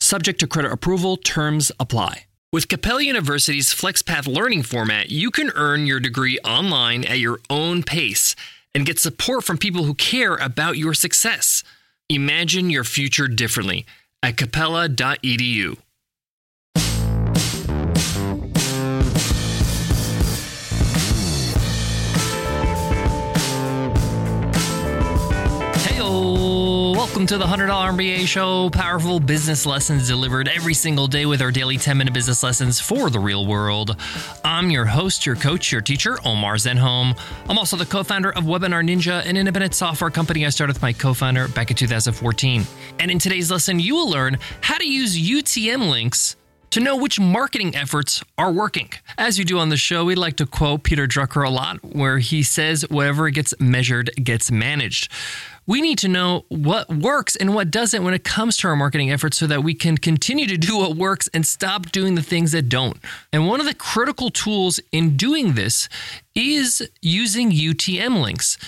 Subject to credit approval, terms apply. With Capella University's FlexPath learning format, you can earn your degree online at your own pace and get support from people who care about your success. Imagine your future differently at capella.edu. Welcome to the $100 MBA show. Powerful business lessons delivered every single day with our daily 10 minute business lessons for the real world. I'm your host, your coach, your teacher, Omar Zenhom. I'm also the co founder of Webinar Ninja, an independent software company I started with my co founder back in 2014. And in today's lesson, you will learn how to use UTM links to know which marketing efforts are working. As you do on the show, we like to quote Peter Drucker a lot, where he says, whatever gets measured gets managed. We need to know what works and what doesn't when it comes to our marketing efforts so that we can continue to do what works and stop doing the things that don't. And one of the critical tools in doing this is using UTM links.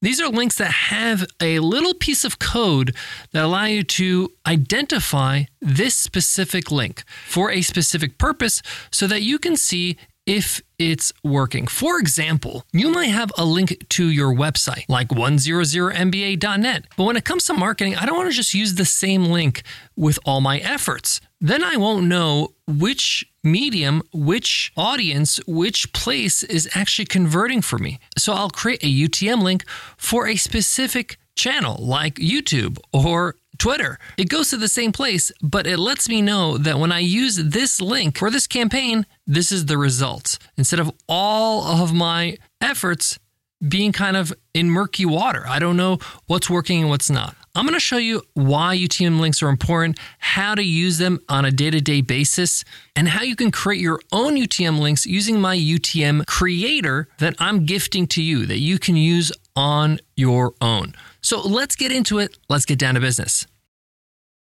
These are links that have a little piece of code that allow you to identify this specific link for a specific purpose so that you can see if it's working. For example, you might have a link to your website like 100mba.net. But when it comes to marketing, I don't want to just use the same link with all my efforts. Then I won't know which medium, which audience, which place is actually converting for me. So I'll create a UTM link for a specific channel like YouTube or Twitter. It goes to the same place, but it lets me know that when I use this link for this campaign, this is the results. Instead of all of my efforts being kind of in murky water, I don't know what's working and what's not. I'm going to show you why UTM links are important, how to use them on a day to day basis, and how you can create your own UTM links using my UTM creator that I'm gifting to you that you can use on your own. So let's get into it. Let's get down to business.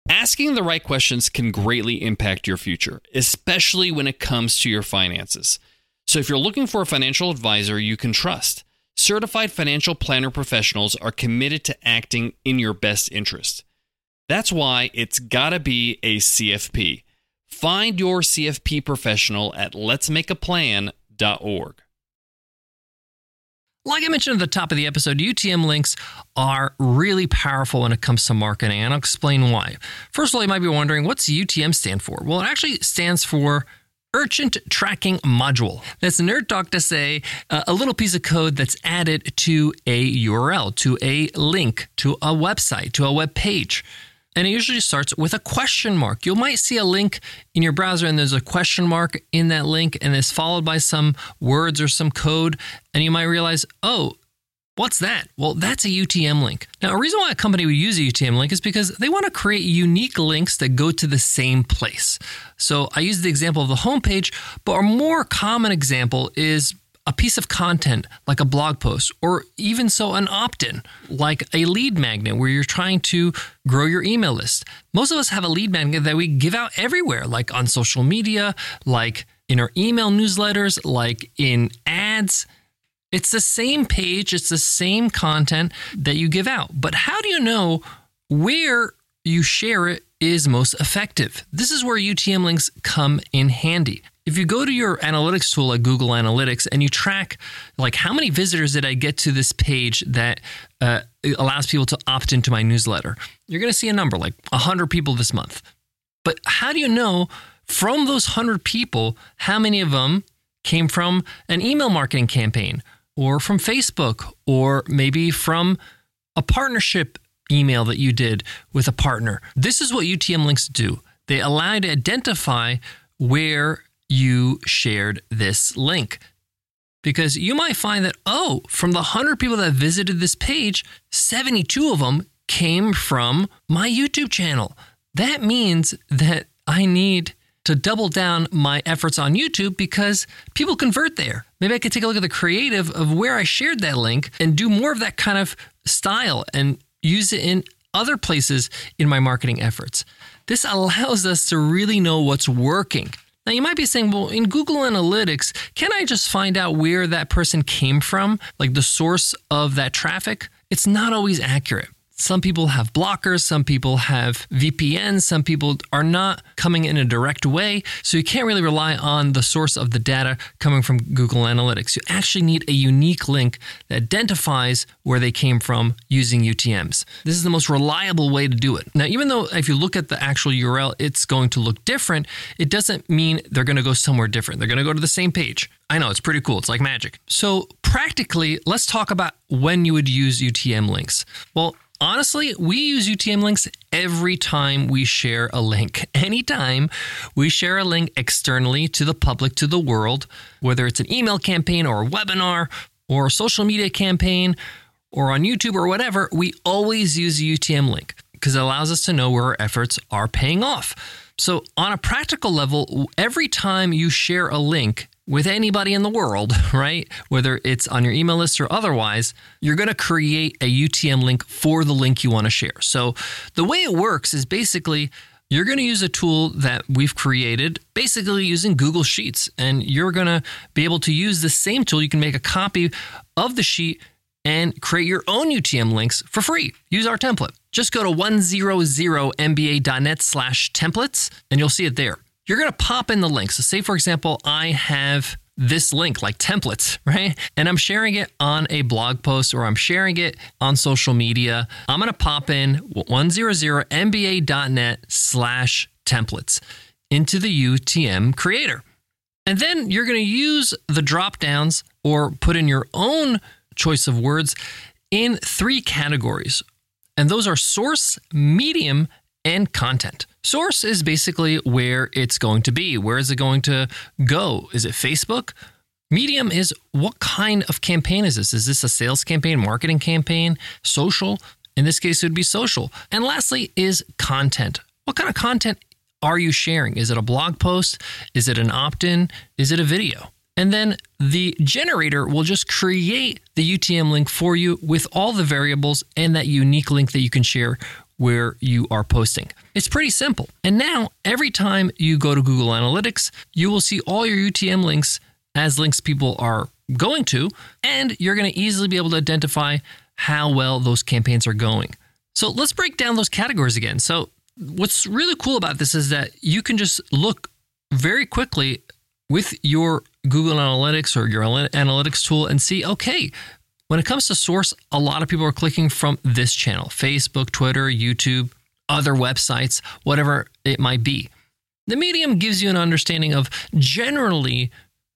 Asking the right questions can greatly impact your future, especially when it comes to your finances. So if you're looking for a financial advisor you can trust, certified financial planner professionals are committed to acting in your best interest. That's why it's got to be a CFP. Find your CFP professional at letsmakeaplan.org. Like I mentioned at the top of the episode, UTM links are really powerful when it comes to marketing, and I'll explain why. First of all, you might be wondering what's UTM stand for? Well, it actually stands for Urchin Tracking Module. That's nerd talk to say uh, a little piece of code that's added to a URL, to a link, to a website, to a web page. And it usually starts with a question mark. You might see a link in your browser and there's a question mark in that link and it's followed by some words or some code. And you might realize, oh, What's that? Well, that's a UTM link. Now, a reason why a company would use a UTM link is because they want to create unique links that go to the same place. So I use the example of the homepage, but a more common example is a piece of content like a blog post, or even so, an opt in like a lead magnet where you're trying to grow your email list. Most of us have a lead magnet that we give out everywhere, like on social media, like in our email newsletters, like in ads. It's the same page, it's the same content that you give out. But how do you know where you share it is most effective? This is where UTM links come in handy. If you go to your analytics tool like Google Analytics and you track like how many visitors did I get to this page that uh, allows people to opt into my newsletter, you're going to see a number like 100 people this month. But how do you know from those 100 people how many of them came from an email marketing campaign or from Facebook, or maybe from a partnership email that you did with a partner. This is what UTM links do. They allow you to identify where you shared this link. Because you might find that, oh, from the 100 people that visited this page, 72 of them came from my YouTube channel. That means that I need to double down my efforts on YouTube because people convert there. Maybe I could take a look at the creative of where I shared that link and do more of that kind of style and use it in other places in my marketing efforts. This allows us to really know what's working. Now, you might be saying, well, in Google Analytics, can I just find out where that person came from, like the source of that traffic? It's not always accurate. Some people have blockers, some people have VPNs, some people are not coming in a direct way. So you can't really rely on the source of the data coming from Google Analytics. You actually need a unique link that identifies where they came from using UTMs. This is the most reliable way to do it. Now, even though if you look at the actual URL, it's going to look different, it doesn't mean they're going to go somewhere different. They're going to go to the same page. I know, it's pretty cool. It's like magic. So, practically, let's talk about when you would use UTM links. Well, honestly, we use UTM links every time we share a link. Anytime we share a link externally to the public, to the world, whether it's an email campaign or a webinar or a social media campaign or on YouTube or whatever, we always use a UTM link because it allows us to know where our efforts are paying off. So, on a practical level, every time you share a link, with anybody in the world, right? Whether it's on your email list or otherwise, you're going to create a UTM link for the link you want to share. So the way it works is basically you're going to use a tool that we've created, basically using Google Sheets, and you're going to be able to use the same tool. You can make a copy of the sheet and create your own UTM links for free. Use our template. Just go to 100mba.net slash templates and you'll see it there you're going to pop in the link. So, say, for example, I have this link, like templates, right? And I'm sharing it on a blog post or I'm sharing it on social media. I'm going to pop in 100mba.net slash templates into the UTM creator. And then you're going to use the drop downs or put in your own choice of words in three categories. And those are source, medium, and content. Source is basically where it's going to be. Where is it going to go? Is it Facebook? Medium is what kind of campaign is this? Is this a sales campaign, marketing campaign, social? In this case, it would be social. And lastly, is content. What kind of content are you sharing? Is it a blog post? Is it an opt in? Is it a video? And then the generator will just create the UTM link for you with all the variables and that unique link that you can share where you are posting. It's pretty simple. And now, every time you go to Google Analytics, you will see all your UTM links as links people are going to, and you're going to easily be able to identify how well those campaigns are going. So let's break down those categories again. So, what's really cool about this is that you can just look very quickly with your Google Analytics or your analytics tool and see, okay, when it comes to source, a lot of people are clicking from this channel Facebook, Twitter, YouTube, other websites, whatever it might be. The medium gives you an understanding of generally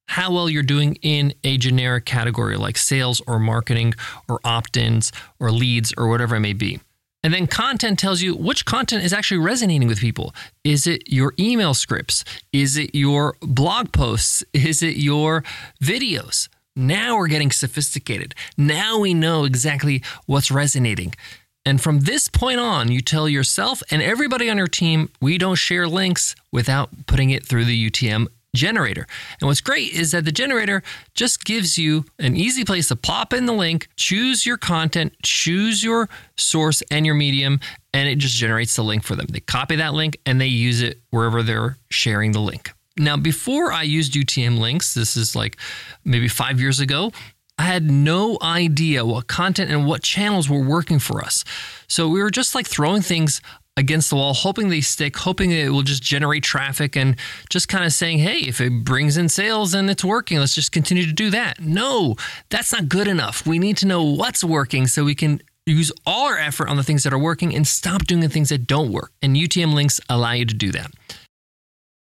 how well you're doing in a generic category like sales or marketing or opt ins or leads or whatever it may be. And then content tells you which content is actually resonating with people. Is it your email scripts? Is it your blog posts? Is it your videos? Now we're getting sophisticated. Now we know exactly what's resonating. And from this point on, you tell yourself and everybody on your team, we don't share links without putting it through the UTM generator. And what's great is that the generator just gives you an easy place to pop in the link, choose your content, choose your source and your medium, and it just generates the link for them. They copy that link and they use it wherever they're sharing the link. Now, before I used UTM links, this is like maybe five years ago, I had no idea what content and what channels were working for us. So we were just like throwing things against the wall, hoping they stick, hoping it will just generate traffic and just kind of saying, hey, if it brings in sales and it's working, let's just continue to do that. No, that's not good enough. We need to know what's working so we can use all our effort on the things that are working and stop doing the things that don't work. And UTM links allow you to do that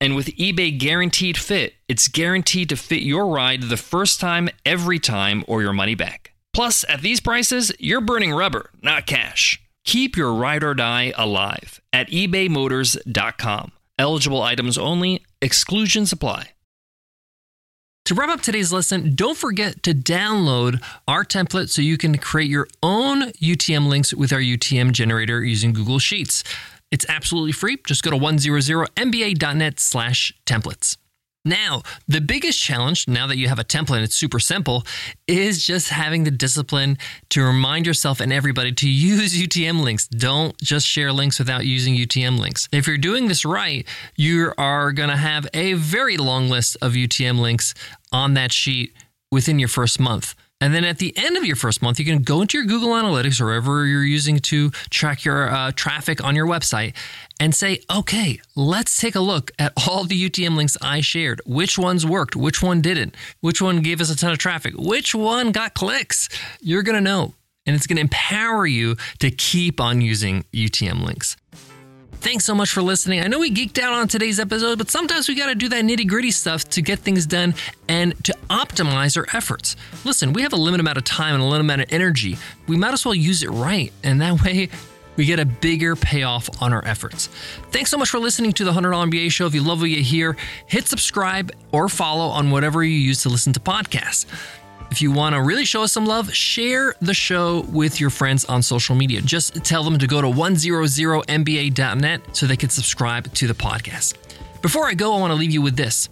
And with eBay Guaranteed Fit, it's guaranteed to fit your ride the first time, every time, or your money back. Plus, at these prices, you're burning rubber, not cash. Keep your ride or die alive at ebaymotors.com. Eligible items only, exclusions apply. To wrap up today's lesson, don't forget to download our template so you can create your own UTM links with our UTM generator using Google Sheets. It's absolutely free. Just go to 100mba.net slash templates. Now, the biggest challenge, now that you have a template and it's super simple, is just having the discipline to remind yourself and everybody to use UTM links. Don't just share links without using UTM links. If you're doing this right, you are going to have a very long list of UTM links on that sheet within your first month. And then at the end of your first month, you can go into your Google Analytics or wherever you're using to track your uh, traffic on your website and say, okay, let's take a look at all the UTM links I shared. Which ones worked? Which one didn't? Which one gave us a ton of traffic? Which one got clicks? You're going to know. And it's going to empower you to keep on using UTM links. Thanks so much for listening. I know we geeked out on today's episode, but sometimes we got to do that nitty gritty stuff to get things done and to optimize our efforts. Listen, we have a limited amount of time and a limited amount of energy. We might as well use it right. And that way, we get a bigger payoff on our efforts. Thanks so much for listening to the $100 MBA show. If you love what you hear, hit subscribe or follow on whatever you use to listen to podcasts. If you want to really show us some love, share the show with your friends on social media. Just tell them to go to 100mba.net so they can subscribe to the podcast. Before I go, I want to leave you with this.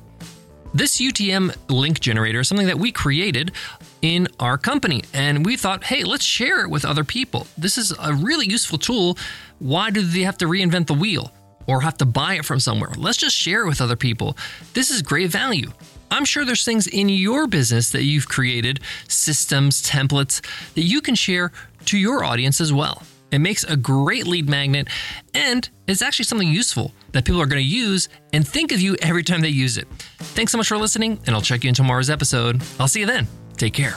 This UTM link generator is something that we created in our company, and we thought, hey, let's share it with other people. This is a really useful tool. Why do they have to reinvent the wheel or have to buy it from somewhere? Let's just share it with other people. This is great value. I'm sure there's things in your business that you've created, systems, templates that you can share to your audience as well. It makes a great lead magnet and it's actually something useful that people are going to use and think of you every time they use it. Thanks so much for listening, and I'll check you in tomorrow's episode. I'll see you then. Take care.